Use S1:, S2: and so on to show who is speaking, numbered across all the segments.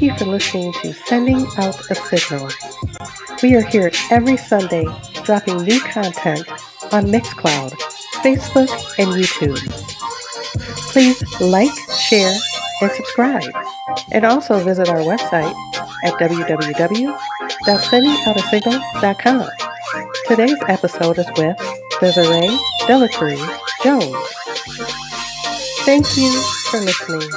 S1: Thank you for listening to Sending Out a Signal. We are here every Sunday dropping new content on Mixcloud, Facebook, and YouTube. Please like, share, and subscribe. And also visit our website at www.sendingoutasignal.com. Today's episode is with Desiree Delacruz Jones. Thank you for listening.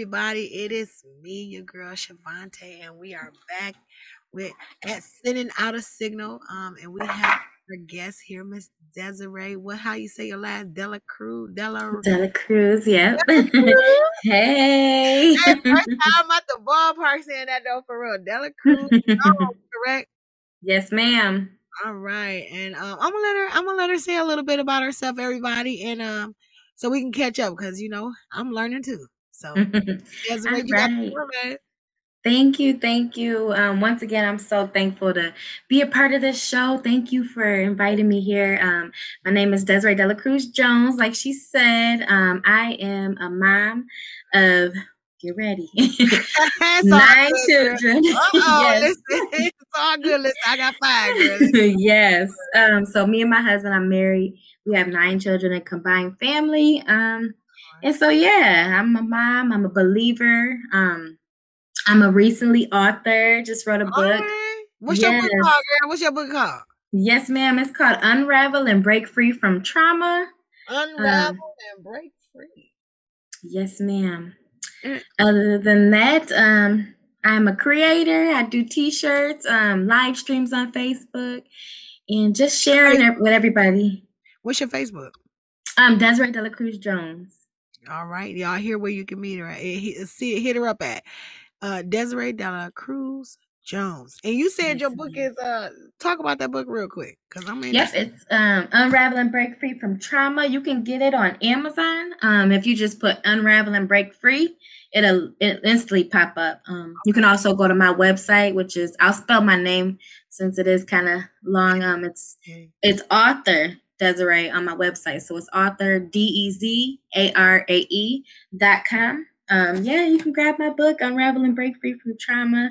S2: Everybody. It is me, your girl Shavante, and we are back with at sending out a signal. Um, and we have our guest here, Miss Desiree. What how you say your last Dela Cruz? Dela
S3: Dela Cruz.
S2: Dela Cruz?
S3: hey.
S2: Hey, first time at the ballpark saying that though for real. Dela Cruz, oh, correct?
S3: yes, ma'am.
S2: All right, and um, I'm gonna let her. I'm gonna let her say a little bit about herself, everybody, and um, so we can catch up because you know I'm learning too. So, Desiree, you
S3: right. Thank you, thank you. Um, once again, I'm so thankful to be a part of this show. Thank you for inviting me here. Um, my name is Desiree Dela Cruz Jones. Like she said, um, I am a mom of get ready nine children. Yes.
S2: listen, it's all good. Listen, I got five.
S3: Yes. Um, so me and my husband, I'm married. We have nine children, a combined family. Um, and so yeah, I'm a mom. I'm a believer. Um, I'm a recently author. Just wrote a book.
S2: right. What's your book called, girl? What's your book called?
S3: Yes, ma'am. It's called Unravel and Break Free from Trauma.
S2: Unravel and break free.
S3: Yes, ma'am.
S2: Mm.
S3: Other than that, um, I'm a creator. I do t-shirts, um, live streams on Facebook, and just sharing it with everybody.
S2: What's your Facebook?
S3: Um, Desiree Dela Cruz Jones.
S2: All right, y'all hear where you can meet her at. Hit- See, hit her up at uh, Desiree Dela Cruz Jones. And you said your book is uh, talk about that book real quick, cause I'm
S3: Yep,
S2: interested.
S3: it's um, Unravel and Break Free from Trauma. You can get it on Amazon. Um, if you just put Unravel and Break Free, it'll it instantly pop up. Um, you can also go to my website, which is I'll spell my name since it is kind of long. Um, it's it's author Desiree on my website, so it's author D E Z A R A E dot com. Um, yeah, you can grab my book Unravel and Break Free from Trauma.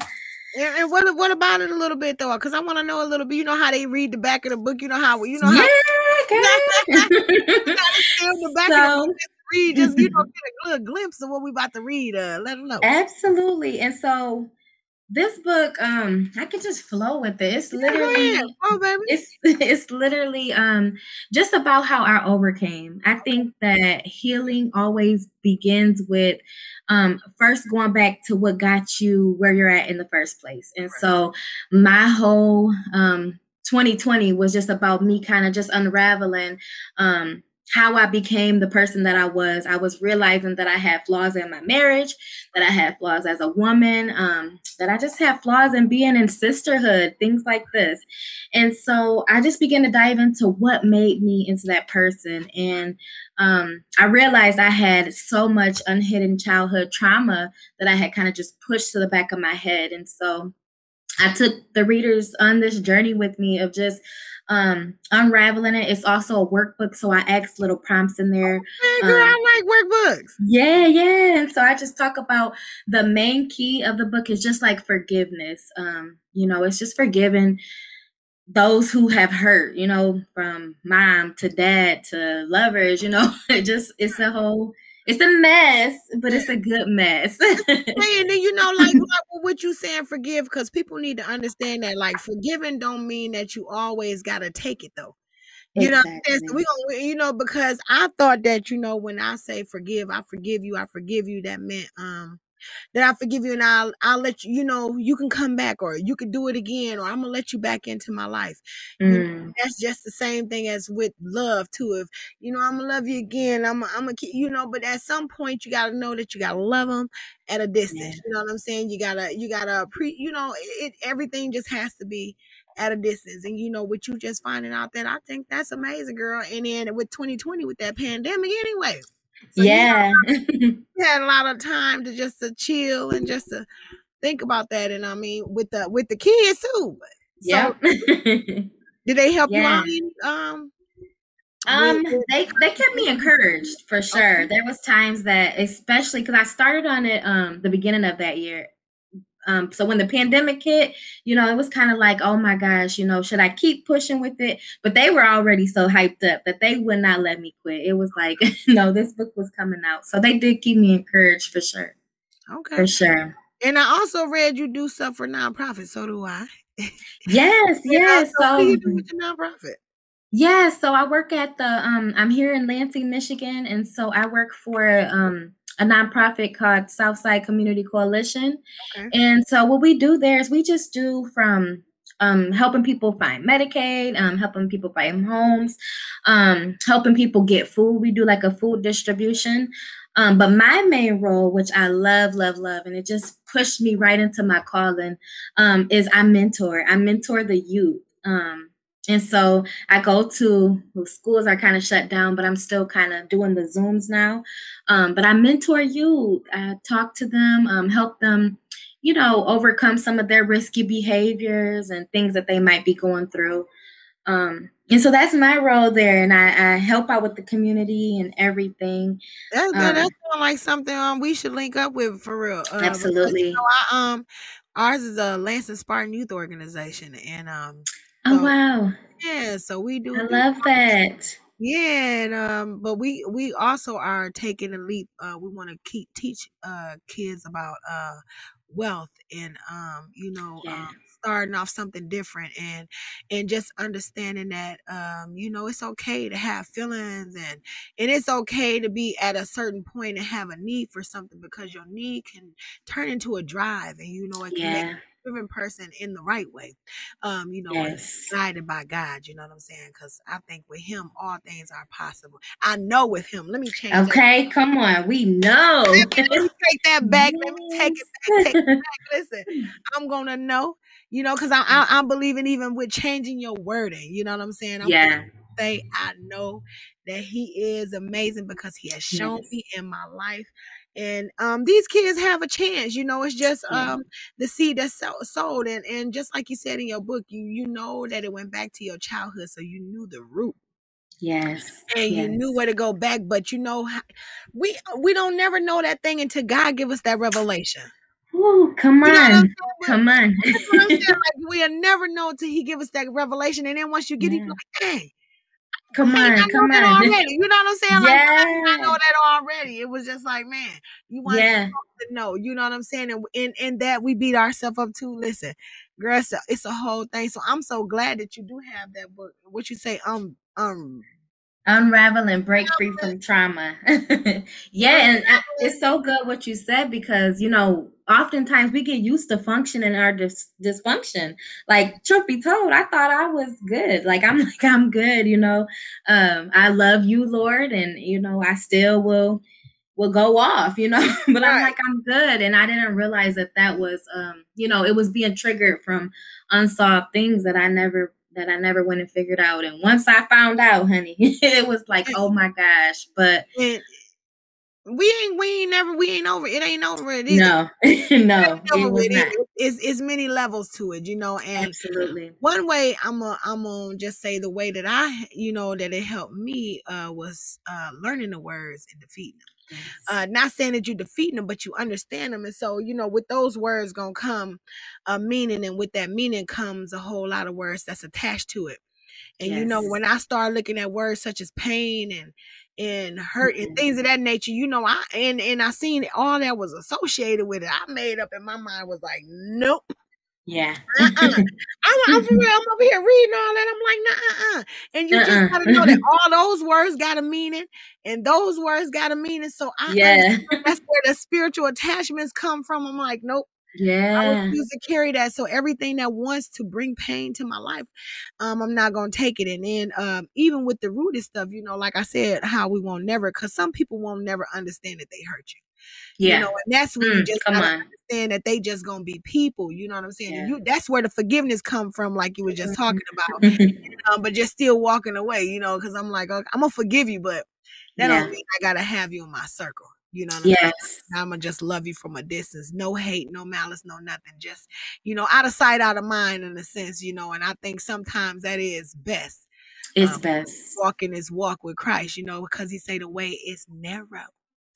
S2: And, and what what about it a little bit though? Because I want to know a little bit. You know how they read the back of the book. You know how you know
S3: yeah,
S2: how
S3: girl.
S2: feel the back of the
S3: so.
S2: book. Read, just you know, get a little glimpse of what we about to read. Uh, let them know.
S3: Absolutely. And so this book, um, I could just flow with it. It's literally.
S2: Oh, baby.
S3: it's it's literally um just about how I overcame. I think that healing always begins with um first going back to what got you where you're at in the first place. And so my whole um 2020 was just about me kind of just unraveling um how I became the person that I was. I was realizing that I had flaws in my marriage, that I had flaws as a woman, um, that I just had flaws in being in sisterhood, things like this. And so I just began to dive into what made me into that person. And um, I realized I had so much unhidden childhood trauma that I had kind of just pushed to the back of my head. And so I took the readers on this journey with me of just um, unraveling it. It's also a workbook, so I asked little prompts in there.
S2: Man, girl,
S3: Um,
S2: I like workbooks.
S3: Yeah, yeah. And so I just talk about the main key of the book is just like forgiveness. Um, you know, it's just forgiving those who have hurt, you know, from mom to dad to lovers, you know, it just it's a whole it's a mess, but it's a good mess.
S2: And then you know, like, like what you saying, forgive, because people need to understand that, like, forgiving don't mean that you always gotta take it though. You know what saying? So we gonna, you know, because I thought that, you know, when I say forgive, I forgive you, I forgive you, that meant um that I forgive you and I'll I'll let you, you know, you can come back or you can do it again or I'm gonna let you back into my life. You know,
S3: Mm,
S2: that's just the same thing as with love too. If you know, I'm gonna love you again. I'm I'm gonna keep, you know, but at some point you gotta know that you gotta love them at a
S3: yeah.
S2: distance. You know what I'm saying? You gotta you gotta pre, you know, it, it everything just has to be at a distance. And you know, with you just finding out that I think that's amazing, girl. And then with 2020 with that pandemic, anyway. So you
S3: Yeah.
S2: had a lot of time to just to chill and just to think about that. And I mean, with the with the kids too. So
S3: yep.
S2: did they help you out? Um,
S3: Um, they they kept me encouraged for sure. There was times that, especially because I started on it um the beginning of that year. Um, so when the pandemic hit, you know, it was kind of like, oh my gosh, you know, should I keep pushing with it? But they were already so hyped up that they would not let me quit. It was like, no, this book was coming out, so they did keep me encouraged for sure,
S2: okay.
S3: for sure.
S2: And I also read you do stuff for nonprofit. So do I.
S3: Yes, yes.
S2: So what do you do with your nonprofit?
S3: Yeah, so I work at the um I'm here in Lansing, Michigan, and so I work for um a nonprofit called Southside Community Coalition.
S2: Okay.
S3: And so what we do there is we just do from um helping people find Medicaid, um helping people find homes, um helping people get food. We do like a food distribution. Um but my main role, which I love, love, love, and it just pushed me right into my calling, um, is I mentor. I mentor the youth. Um and so I go to well, schools are kind of shut down, but I'm still kind of doing the Zooms now. Um, but I mentor youth. I talk to them, um, help them, you know, overcome some of their risky behaviors and things that they might be going through. Um, and so that's my role there, and I, I help out with the community and everything.
S2: That, that,
S3: Um,
S2: sounds like something um we should link up with for real. Uh, because you
S3: absolutely.
S2: know I um ours is a Lansing Spartan Youth Organization, and um
S3: Oh wow,
S2: yeah, so we do
S3: I
S2: do
S3: love that.
S2: yeah, and um, but we we also are taking a leap. Uh, we want to keep teach uh kids about uh wealth and um you know
S3: Yeah,
S2: um starting off something different and and just understanding that um you know it's okay to have feelings and and it's okay to be at a certain point and have a need for something because your need can turn into a drive and you know it can make
S3: yeah,
S2: a driven person in the right way um you know
S3: yes.
S2: guided by God, you know what I'm saying? Because I think with Him, all things are possible. I know with Him. Let me change that.
S3: Okay, come on, we know.
S2: Let me, let me take that back. Let me take it back. Take it back. Listen, I'm gonna know, you know, because I, I I'm believing even with changing your wording. You know what I'm saying? I'm
S3: Yeah,
S2: say I know that He is amazing because He has shown
S3: yes,
S2: me in my life. And um, these kids have a chance, you know. It's just um the seed that's so- sowed, and and just like you said in your book, you you know that it went back to your childhood, so you knew the root
S3: yes,
S2: and you knew where to go back. But you know, we we don't never know that thing until God give us that revelation.
S3: Ooh, come
S2: You know
S3: on, come on.
S2: that's what I'm saying. Like we'll never know until He give us that revelation, and then once you get it,
S3: Yeah,
S2: you're like, dang.
S3: Come
S2: I
S3: on,
S2: know
S3: come on.
S2: already. You know what I'm saying? Like, didn't I know that already? It was just like, man, you want
S3: yeah,
S2: to know. You know what I'm saying? And in in that we beat ourselves up too. Listen, girl, it's a, it's a whole thing. So I'm so glad that you do have that book. What you say? Um, um,
S3: unravel and break free from trauma. yeah, and I, it's so good what you said because you know, oftentimes we get used to functioning our dis- dysfunction. Like, truth be told, I thought I was good. Like, I'm like I'm good. You know, um, I love you, Lord, and you know, I still will will go off. You know, but I'm like I'm good, and I didn't realize that that was, um, you know, it was being triggered from unsolved things that I never that I never went and figured out. And once I found out, honey, it was like, oh my gosh. But
S2: we ain't we ain't never we ain't over it ain't over it either.
S3: no, no,
S2: ain't over
S3: it was
S2: with
S3: not.
S2: it. It's it's many levels to it, you know. And
S3: Absolutely.
S2: one way I'm gonna I'm gonna just say the way that I you know that it helped me uh was uh learning the words and defeating them.
S3: Yes.
S2: Uh not saying that you're defeating them, but you understand them. And so, you know, with those words gonna come a meaning, and with that meaning comes a whole lot of words that's attached to it. And you know, when I start looking at words such as pain and and hurt and things of that nature, you know, I and and I seen all that was associated with it. I made up in my mind was like, nope.
S3: Yeah.
S2: Uh-uh. I'm, I'm for real. I'm over here reading all that. I'm like, nah, uh-uh. And you just
S3: Uh-uh.
S2: gotta know that all those words got a meaning, and those words got a meaning. So I
S3: Yeah.
S2: that's where the spiritual attachments come from. I'm like, nope.
S3: Yeah.
S2: I refuse to carry that. So everything that wants to bring pain to my life, um, I'm not gonna take it. And then um, even with the rooted stuff, you know, like I said, how we won't never, because some people won't never understand that they hurt you. You
S3: Yeah.
S2: know, and that's when you
S3: Mm,
S2: just
S3: come on.
S2: understand that they just gonna be people. You know what I'm saying?
S3: Yeah.
S2: you that's where the forgiveness come from, like you were just
S3: Mm-hmm.
S2: talking about. Um, but just still walking away, you know, because I'm like, okay, I'm gonna forgive you, but That
S3: Yeah.
S2: don't mean I gotta have you in my circle. You know what I'm?
S3: Yes.
S2: I'm gonna just love you from a distance. No hate, no malice, no nothing. Just, you know, out of sight, out of mind in a sense, you know, and I think sometimes that is best.
S3: It's
S2: Um,
S3: best.
S2: walking this walk with Christ, you know, because he say the way is narrow.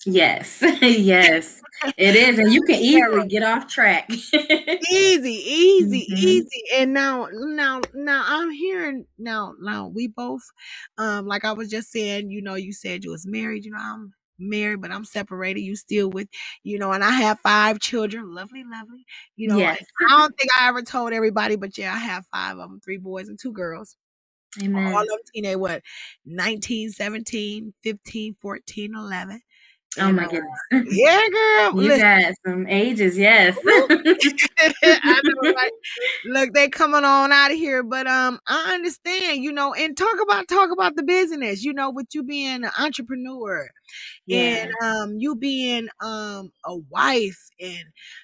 S3: Yes. yes. It is. And you can easily get off track.
S2: Easy, easy,
S3: Mhm.
S2: easy. And now, now, now I'm hearing now, now we both, um, like I was just saying, you know, you said you was married, you know, I'm married, but I'm separated. You still with, you know, and I have five children, lovely, lovely. You know,
S3: Yes.
S2: I don't think I ever told everybody, but yeah, I have five of them, three boys and two girls.
S3: Amen.
S2: All of them teenage, what, 19, 17, 15, 14, 11.
S3: Oh my goodness.
S2: Yeah, girl.
S3: You got some ages, yes.
S2: Know? Look, they coming on out of here, but um, I understand, you know, and talk about talk about the business, you know, with you being an entrepreneur
S3: yeah.
S2: and um, you being um a wife and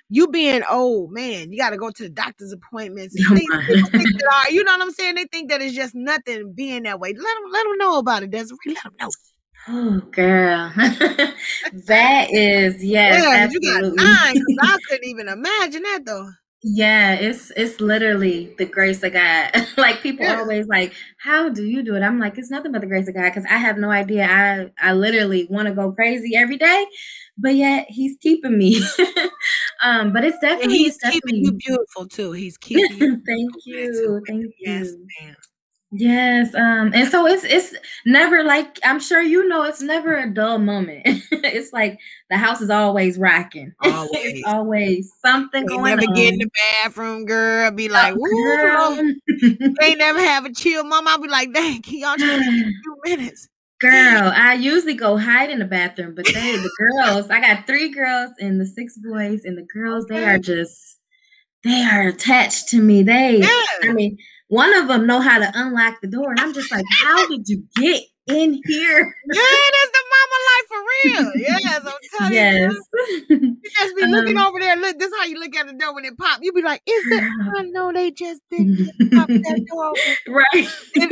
S2: you being oh man, you got to go to the doctor's appointments.
S3: Oh
S2: things,
S3: my.
S2: people think that are, you know what I'm saying? They think that it's just nothing being that way. Let them let them know about it, Desiree. Let them know.
S3: Oh, girl. that is, yes,
S2: yeah, you got nine I couldn't even imagine that though.
S3: Yeah, it's it's literally the grace of God. like people
S2: Yeah.
S3: always like, how do you do it? I'm like, it's nothing but the grace of God because I have no idea. I I literally want to go crazy every day, but yet He's keeping me. um, but it's
S2: And
S3: definitely
S2: he's
S3: it's
S2: keeping you beautiful too. He's keeping you
S3: thank you, thank
S2: Yes,
S3: you.
S2: ma'am.
S3: Yes, um, and so it's it's never like I'm sure you know it's never a dull moment. it's like the house is always rocking.
S2: Always.
S3: always something
S2: They
S3: going
S2: never
S3: on.
S2: get in the bathroom, girl. Be like,
S3: Oh,
S2: woo,
S3: girl.
S2: They never have a chill mom. I'll be like, dang, can y'all just few minutes?
S3: Girl, I usually go hide in the bathroom, but they, the girls, I got three girls and the six boys, and the girls, they are just, they are attached to me. They, I mean, one of them know how to unlock the door, and I'm just like, how did you get in here?
S2: Yeah, that's the mama life for real. Yes, I'm telling you.
S3: Yes.
S2: girl. You just be looking
S3: Um,
S2: over there. Look, this is how you look at the door when it pop. You be like, is it? I know they just didn't pop that door
S3: right.
S2: And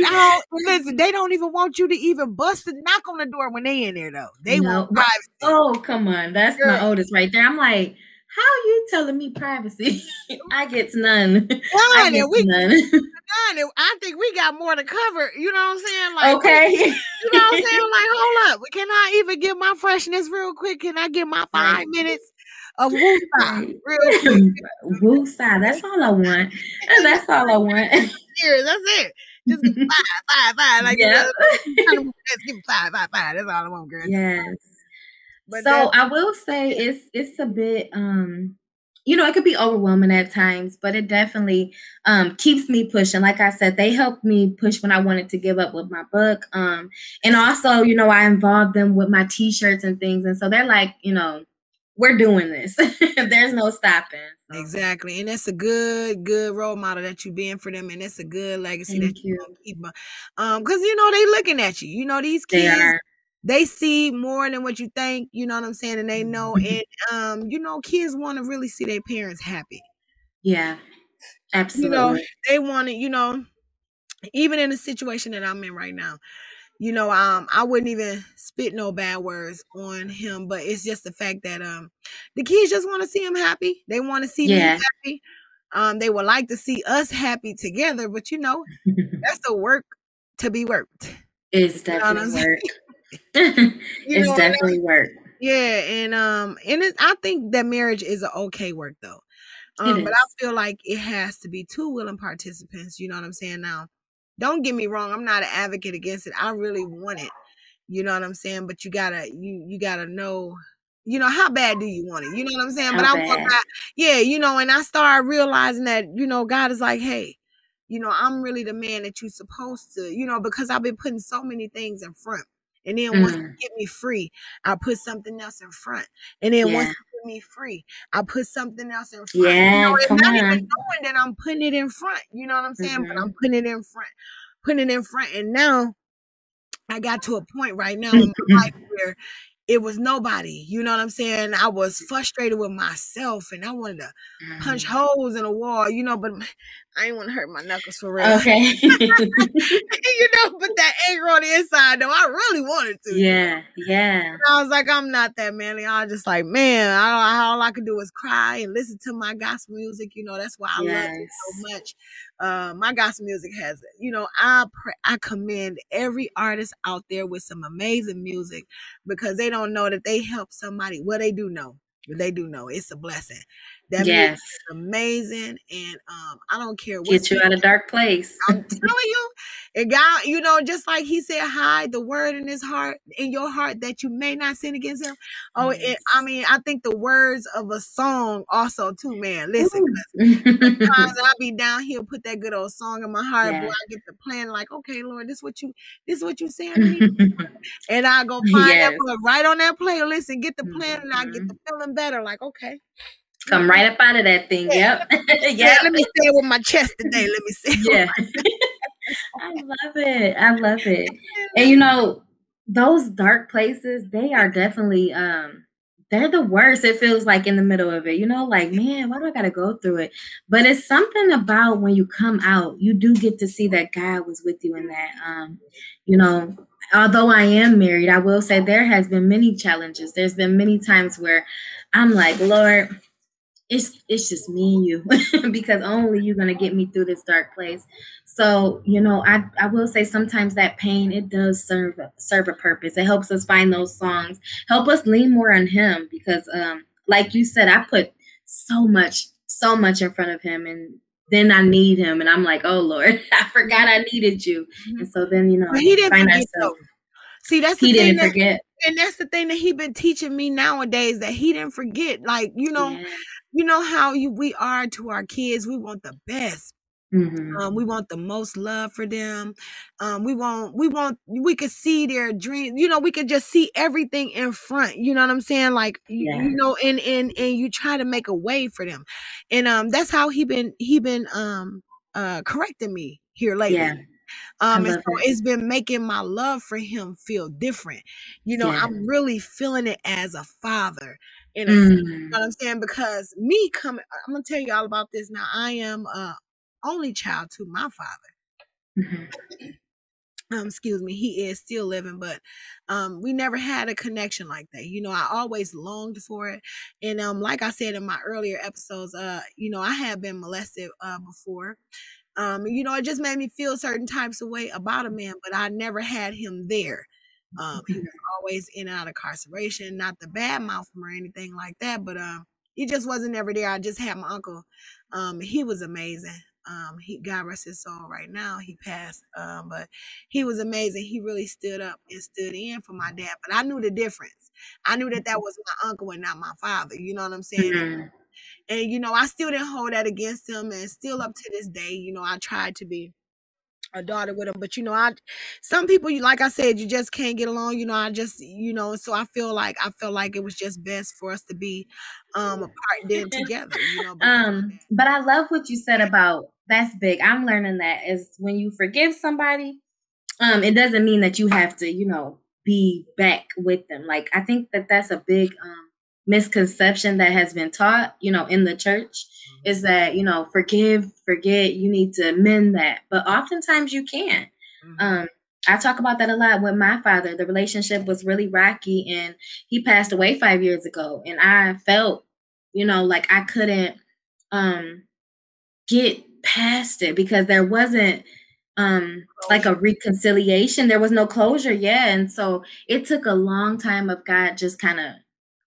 S2: listen, they don't even want you to even bust and knock on the door when they in there though. They
S3: No,
S2: privacy.
S3: Oh, come on. That's my oldest right there. I'm like, how are you telling me privacy? I get none. I get
S2: we
S3: none.
S2: And I think we got more to cover. You know what I'm saying? Like, we-
S3: okay.
S2: you know what I'm saying? Like, hold up. Can I even get my freshness real quick? Can I get my five minutes of woo
S3: Right.
S2: real quick?
S3: Woo side. That's all I want. That's all I want.
S2: Here, that's it. Just give me five, five, five. Like,
S3: yeah.
S2: me five, five, five. That's all I want, girl.
S3: yes.
S2: But
S3: so I will say it's it's a bit um you know it could be overwhelming at times, but it definitely um keeps me pushing. Like I said, they helped me push when I wanted to give up with my book. Um and also, you know, I involved them with my t-shirts and things. And so they're like, you know, we're doing this. There's no stopping. So
S2: exactly. And it's a good, good role model that you being for them. And it's a good legacy that you
S3: you.
S2: keep. uh, Um, because you know, they looking at you. You know, these kids, they see more than what you think, you know what I'm saying? And they know, and um, you know, kids want to really see their parents happy.
S3: yeah,
S2: You know,
S3: absolutely.
S2: they want to, you know, even in the situation that I'm in right now, you know, um, I wouldn't even spit no bad words on him, but it's just the fact that um the kids just want to see him happy. They want to see me happy. Um, they would like to see us happy together, but you know, that's the work to be worked.
S3: it's
S2: You know
S3: definitely work. It's
S2: and I-
S3: definitely work.
S2: yeah, and um, and it, I think that marriage is an okay work though. Um, but I feel like it has to be two willing participants. You know what I'm saying? Now, don't get me wrong. I'm not an advocate against it. I really want it. You know what I'm saying? But you gotta you you gotta know. You know how bad do you want it? You know what I'm saying? But
S3: How
S2: I want my yeah. You know, and I started realizing that you know God is like, hey, you know, I'm really the man that you're supposed to. You know, because I've been putting so many things in front. And then once you
S3: Mm,
S2: get me free, I put something else in front. And then once
S3: yeah.
S2: you get me free, I put something else in front. You know,
S3: Yeah. Come
S2: not even knowing that I'm putting it in front. You know what I'm saying? But
S3: hmm
S2: I'm putting it in front, putting it in front. And now I got to a point right now in my life where it was nobody. You know what I'm saying? I was frustrated with myself and I wanted to punch
S3: Mm.
S2: holes in a wall, you know, but I ain't want to hurt my knuckles for real.
S3: Okay.
S2: you know, but that anger on the inside though, I really wanted to.
S3: yeah, yeah.
S2: I was like, I'm not that manly. I was just like, man, I, all I could do was cry and listen to my gospel music. You know, that's why I love it so much. Uh, my gospel music has, you know, I pray, I commend every artist out there with some amazing music because they don't know that they help somebody. Well, they do know. They do know it's a blessing. That
S3: Yes.
S2: is amazing, and um, I don't care what
S3: Get you out of dark place.
S2: I'm telling you, it got you know, just like he said, hide the word in his heart, in your heart, that you may not sin against him. Oh, it,
S3: Yes.
S2: I mean, I think the words of a song also too, man. Listen, sometimes I be down here, put that good old song in my heart, boy. I get the plan, like, okay, Lord, this what you, this what you saying to me, and I go find that
S3: Yes.
S2: put right on that playlist and get the playing, and I get the feeling better. Like, okay,
S3: Come right up out of that thing.
S2: Yeah.
S3: Yep.
S2: yeah, let me say it with my chest today. Let me say,
S3: Yeah. I love it. I love it. And you know, those dark places, they are definitely um they're the worst. It feels like in the middle of it, you know, like, man, why do I gotta go through it? But it's something about when you come out, you do get to see that God was with you in that. Um, you know, although I am married, I will say there has been many challenges. There's been many times where I'm like, Lord, it's it's just me and you because only you're gonna get me through this dark place. So you know, I I will say sometimes that pain it does serve a- serve a purpose. It helps us find those songs, help us lean more on Him because, um, like you said, I put so much so much in front of Him, and then I need Him, and I'm like, oh Lord, I forgot I needed you, and so then you know,
S2: But he didn't
S3: find
S2: forget
S3: ourselves.
S2: See, that's the
S3: He
S2: thing
S3: didn't
S2: that,
S3: forget.
S2: and that's the thing that he been teaching me nowadays that he didn't forget. Like you know,
S3: Yeah.
S2: You know how you we are to our kids. We want the best.
S3: Mhm.
S2: Um, we want the most love for them. Um, we want, we want, we could see their dreams. You know, we could just see everything in front. You know what I'm saying? Like, you,
S3: Yeah.
S2: you know, and and and you try to make a way for them, and um, that's how he been he been um uh correcting me here lately.
S3: Yeah.
S2: Um, and so
S3: it.
S2: it's been making my love for him feel different. You know,
S3: Yeah.
S2: I'm really feeling it as a father in a sense. You
S3: Mm.
S2: know what I'm saying? Because me coming, I'm gonna tell you all about this now. I am a only child to my father.
S3: Mhm.
S2: Um, excuse me, he is still living, but um, we never had a connection like that. You know, I always longed for it, and um, like I said in my earlier episodes, uh, you know, I have been molested uh before. Um, you know, it just made me feel certain types of way about a man, but I never had him there. Um, he was always in and out of incarceration, not the bad mouth him or anything like that, but um, he just wasn't ever there. I just had my uncle. Um, he was amazing. Um, he God rest his soul right now. He passed. Um, but he was amazing. He really stood up and stood in for my dad. But I knew the difference. I knew that that was my uncle and not my father. You know what I'm saying?
S3: Mhm.
S2: And you know, I still didn't hold that against him, and still up to this day, you know, I tried to be a daughter with him. But you know, I some people, you like I said, you just can't get along. You know, I just, you know, so I feel like I feel like it was just best for us to be um apart then together. You know,
S3: Um, but I love what you said about that's big. I'm learning that is when you forgive somebody, um, it doesn't mean that you have to, you know, be back with them. Like I think that that's a big um misconception that has been taught, you know, in the church is that you know forgive, forget. You need to mend that, but oftentimes you can't.
S2: Mhm.
S3: Um, I talk about that a lot with my father. The relationship was really rocky, and he passed away five years ago. And I felt, you know, like I couldn't um, get past it because there wasn't um, like a reconciliation. There was no closure. Yeah, and so it took a long time of God just kind of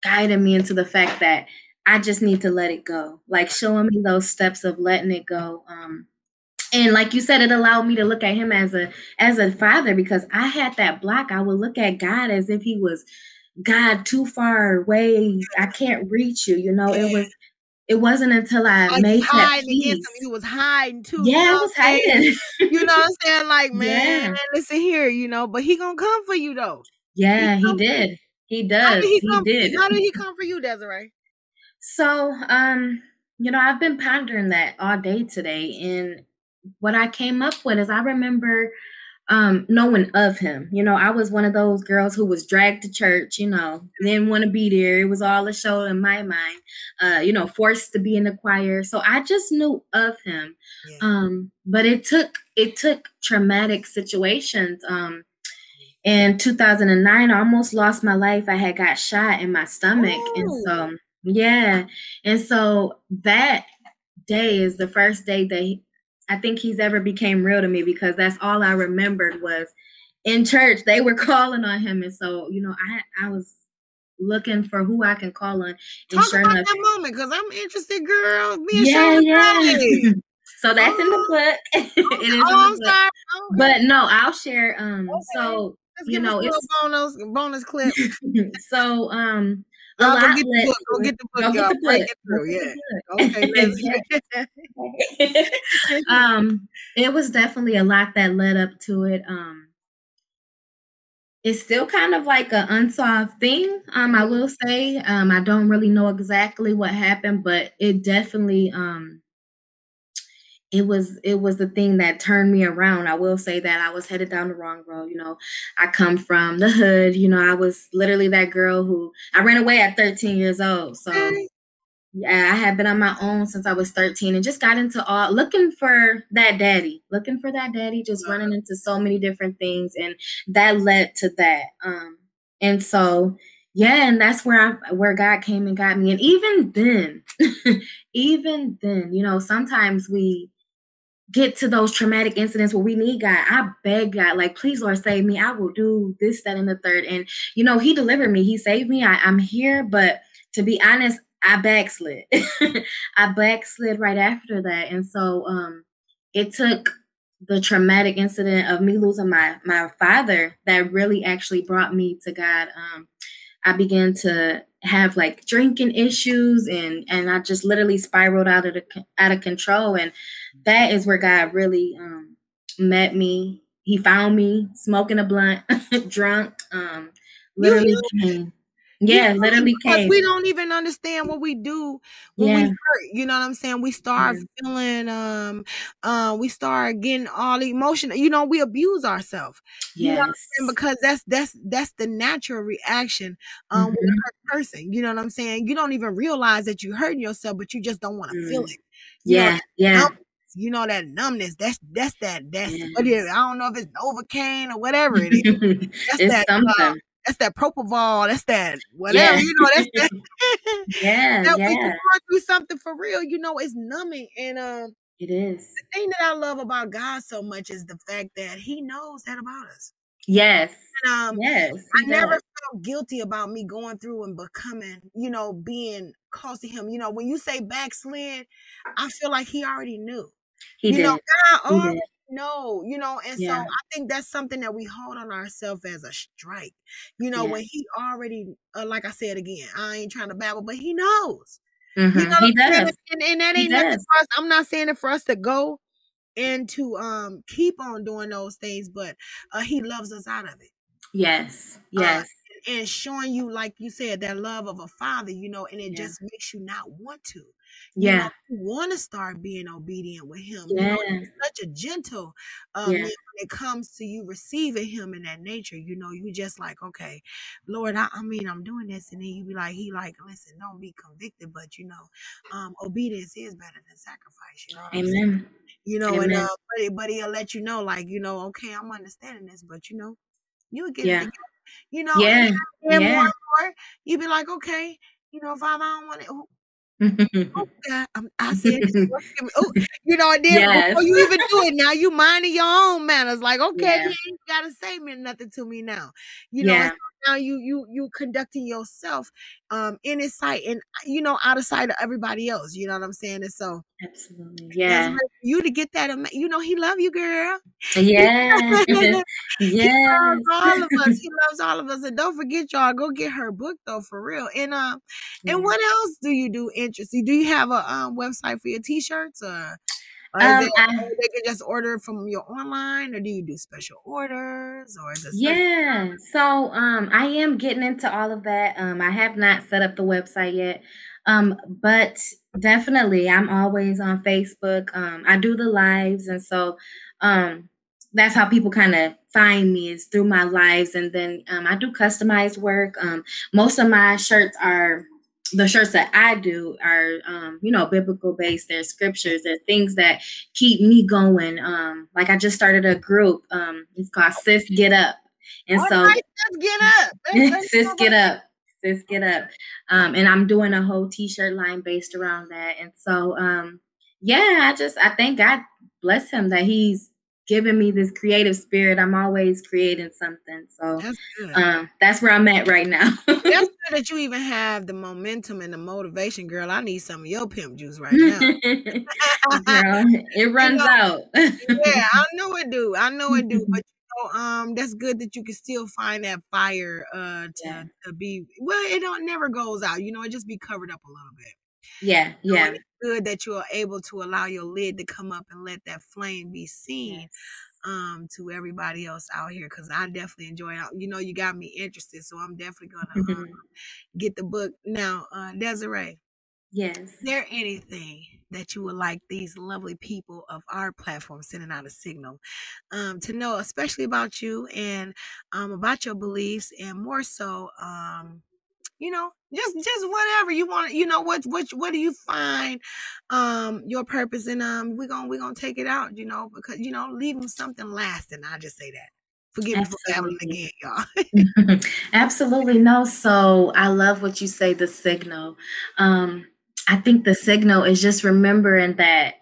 S3: guiding me into the fact that I just need to let it go, like showing me those steps of letting it go. Um, and like you said it allowed me to look at him as a as a father because i had that block i would look at god as if he was god too far away i can't reach you you know it was it wasn't until i
S2: Like
S3: made that peace
S2: against him, you was hiding too. You
S3: yeah
S2: know
S3: i was
S2: I'm saying?
S3: hiding
S2: You know what I'm saying? Like, man,
S3: yeah
S2: listen here, you know, but he gonna come for you though.
S3: Yeah he
S2: for
S3: did he
S2: How
S3: does
S2: did he
S3: he
S2: come?
S3: did
S2: How did he come for you, Desiree?
S3: So, um, you know, I've been pondering that all day today, and what I came up with is I remember um, knowing of him. You know, I was one of those girls who was dragged to church, you know, didn't want to be there. It was all a show in my mind, uh, you know, forced to be in the choir. So I just knew of him. Yeah. Um, but it took it took traumatic situations. Um, in 2009, I almost lost my life. I had got shot in my stomach. Ooh. And so, yeah. And so that day is the first day that he, I think he's ever became real to me because that's all I remembered was in church they were calling on him, and so you know I I was looking for who I can call on. And
S2: Talk sure about enough, that moment because I'm interested, girl. Me yeah,
S3: yeah. so that's oh. in the oh. book. it is oh, in the book. Okay. But no, I'll share. Um, okay. so Let's you know, it's
S2: bonus bonus clip.
S3: so um, a lot. Go get the book. Go get the book, go y'all. Get the book. Yeah. Okay, um, it was definitely a lot that led up to it. Um, it's still kind of like an unsolved thing. Um, I will say. Um, I don't really know exactly what happened, but it definitely um it was it was the thing that turned me around. I will say that I was headed down the wrong road. You know, I come from the hood. You know, I was literally that girl who I ran away at 13 years old. So yeah, I had been on my own since I was 13 and just got into all looking for that daddy, looking for that daddy, just uh-huh. running into so many different things, and that led to that. Um, and so yeah, and that's where I where God came and got me. And even then, even then, you know, sometimes we get to those traumatic incidents where we need God. I beg God, like, please, Lord, save me. I will do this, that, and the third. And, you know, He delivered me. He saved me. I, I'm here. But to be honest, I backslid. I backslid right after that. And so um, it took the traumatic incident of me losing my my father that really actually brought me to God. Um, I began to have like drinking issues and and I just literally spiraled out of the out of control and that is where God really um met me. He found me smoking a blunt, drunk, um literally Yeah, literally came.
S2: We don't even understand what we do when yeah. we hurt. You know what I'm saying? We start yeah. feeling um uh we start getting all emotional. You know, we abuse ourselves. Yes. You know because that's that's that's the natural reaction um mm-hmm. with a person. You know what I'm saying? You don't even realize that you're hurting yourself, but you just don't want to mm. feel it.
S3: You yeah,
S2: know,
S3: yeah.
S2: You know that numbness. That's that's that. That's yeah. what is. I don't know if it's Novocaine or whatever it is. That's
S3: it's
S2: that.
S3: Uh, something. Uh,
S2: that's that propofol, that's that whatever, yeah. you know, that's that.
S3: yeah, that yeah. When you're
S2: going through something for real, you know, it's numbing. And um,
S3: it is.
S2: The thing that I love about God so much is the fact that He knows that about us.
S3: Yes.
S2: And, um, yes. I never felt guilty about me going through and becoming, you know, being close to Him. You know, when you say backslid, I feel like He already knew.
S3: He
S2: you
S3: did.
S2: know, God already no, you know, and yeah. so I think that's something that we hold on ourselves as a strike. You know, yeah. when he already, uh, like I said again, I ain't trying to babble, but he knows.
S3: Mm-hmm. You know, he does.
S2: And, and, that ain't nothing for us. I'm not saying it for us to go and to um keep on doing those things, but uh, he loves us out of it.
S3: Yes, yes.
S2: Uh, and showing you, like you said, that love of a father, you know, and it yeah. just makes you not want to
S3: yeah
S2: you want to start being obedient with him yeah. you know, such a gentle um yeah. when it comes to you receiving him in that nature you know you just like okay lord I, I, mean i'm doing this and then you be like he like listen don't be convicted but you know um obedience is better than sacrifice you know
S3: amen
S2: you know amen. and uh but, but he'll let you know like you know okay i'm understanding this but you know you'll get yeah. it you know
S3: yeah,
S2: yeah. more and more you be like okay you know father i don't want it oh, oh God, I'm, I said, oh, you know, and then yes. before you even do it, now you minding your own manners. Like, okay, yeah. you ain't gotta say me nothing to me now. You know, yeah. Now you you you conducting yourself um in his sight and you know out of sight of everybody else. You know what I'm saying? And so
S3: absolutely, yeah,
S2: you to get that, you know, he love you, girl.
S3: Yeah, yeah, he loves
S2: all of us. He loves all of us, and don't forget, y'all, go get her book though, for real. And um, uh, and what else do you do interesting? Do you have a um website for your t-shirts or? Or um, it, I, they can just order from your online, or do you do special orders, or is it?
S3: Yeah, so um, I am getting into all of that. Um, I have not set up the website yet, um, but definitely, I'm always on Facebook. Um, I do the lives, and so um, that's how people kind of find me is through my lives and then um, i do customized work um, most of my shirts are the shirts that i do are um, you know biblical based they're scriptures they're things that keep me going um, like i just started a group um, it's called sis get up. And
S2: All
S3: so
S2: right, sis get up.
S3: Sis
S2: let's
S3: get up sis get up. Um, and i'm doing a whole t-shirt line based around that. And so um, yeah i just i thank god bless him that he's given me this creative spirit i'm always creating something so
S2: That's
S3: um, that's where i'm at right now
S2: That's good that you even have the momentum and the motivation, girl. I need some of your pimp juice right now.
S3: Girl, it runs
S2: know,
S3: out
S2: yeah, I know it do. I know it do. But you know, um, that's good that you can still find that fire uh to,
S3: Yeah.
S2: to be well, it don't never goes out, you know, it just be covered up a little bit.
S3: Yeah yeah
S2: good that you are able to allow your lid to come up and let that flame be seen
S3: yes.
S2: um to everybody else out here because I definitely enjoy it. You know, you got me interested, so I'm definitely gonna um, get the book now. Uh, Desiree,
S3: yes
S2: is there anything that you would like these lovely people of our platform sending out a signal um, to know, especially about you and um, about your beliefs, and more so, um, you know, just just whatever you want. You know what what what do you find um, your purpose, and um, we're gonna we're gonna take it out. You know, because you know, leave them something lasting. I just say that. Forgive me for babbling
S3: Absolutely.
S2: again, y'all.
S3: Absolutely no. So I love what you say, the signal. Um, I think the signal is just remembering that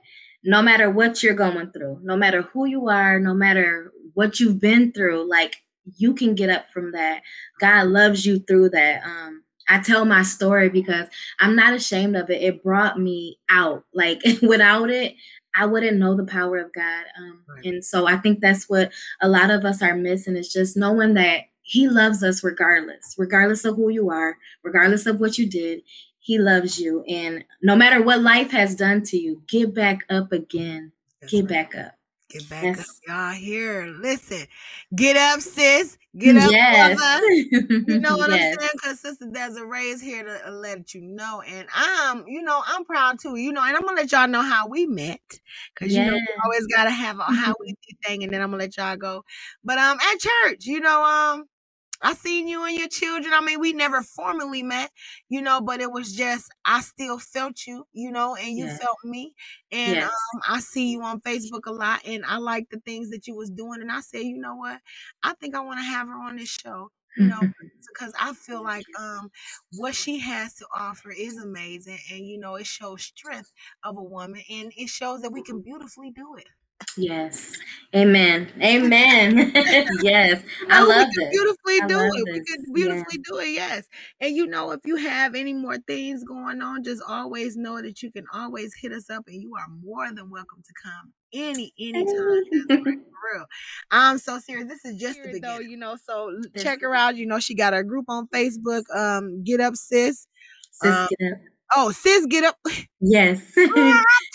S3: no matter what you're going through, no matter who you are, no matter what you've been through, like you can get up from that. God loves you through that. Um, I tell my story because I'm not ashamed of it. It brought me out. Like without it, I wouldn't know the power of God. Um,
S2: Right.
S3: and so I think that's what a lot of us are missing is just knowing that He loves us regardless, regardless of who you are, regardless of what you did. He loves you. And no matter what life has done to you, get back up again.
S2: That's
S3: Get
S2: right.
S3: back up.
S2: Get back up, y'all. Here, listen. Get up, sis. Get up,
S3: yes.
S2: brother. You know what
S3: yes.
S2: I'm saying? Because Sister Desiree is here to let you know. And I'm, you know, I'm proud too. You know, and I'm to let y'all know how we met. Because, you know, we always got to have a how we do thing. And then I'm to let y'all go. But um, at church, you know, um, I seen you and your children. I mean, we never formally met, you know, but it was just I still felt you, you know, and you
S3: Yeah.
S2: felt me. And
S3: Yes.
S2: um, I see you on Facebook a lot, and I like the things that you was doing. And I said, you know what? I think I want to have her on this show, you know, because I feel like um what she has to offer is amazing, and you know, it shows strength of a woman, and it shows that we can beautifully do it.
S3: Yes. Amen. Amen. yes. I
S2: No, we
S3: love
S2: can
S3: this.
S2: beautifully
S3: I
S2: do
S3: love
S2: it. We
S3: this.
S2: can
S3: Yeah.
S2: beautifully do it, yes. And you know, if you have any more things going on, just always know that you can always hit us up, and you are more than welcome to come any anytime. Desiree, for real. I'm so serious. This is just the
S3: Serious
S2: beginning,
S3: though,
S2: you know. So l-
S3: This
S2: check her out. You know, she got her group on Facebook. Um, get up, sis.
S3: Sis,
S2: Um,
S3: get up.
S2: oh, sis, get up.
S3: Yes.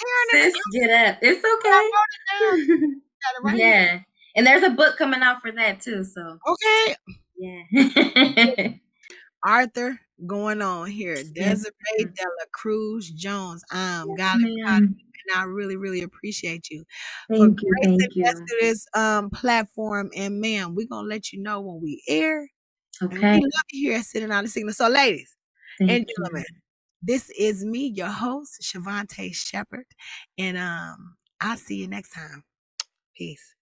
S2: Girl, I'm it.
S3: Sis, get up. It's
S2: I wrote it down.
S3: okay.
S2: It right here.
S3: yeah. And there's a book coming out for that too. So
S2: Okay.
S3: yeah.
S2: Arthur going on here.
S3: Yes,
S2: Desiree
S3: ma'am.
S2: Dela Cruz Jones. Um,
S3: Yes, ma'am.
S2: and I really, really appreciate you for
S3: Thank you.
S2: gracing
S3: Thank you.
S2: to this um platform. And ma'am, we're gonna let you know when we air. And we
S3: Okay.
S2: love you here at Sending Out a Signal. So, ladies and
S3: gentlemen. you.
S2: This is me, your host, Shavante Shepherd. And um, I'll see you next time. Peace.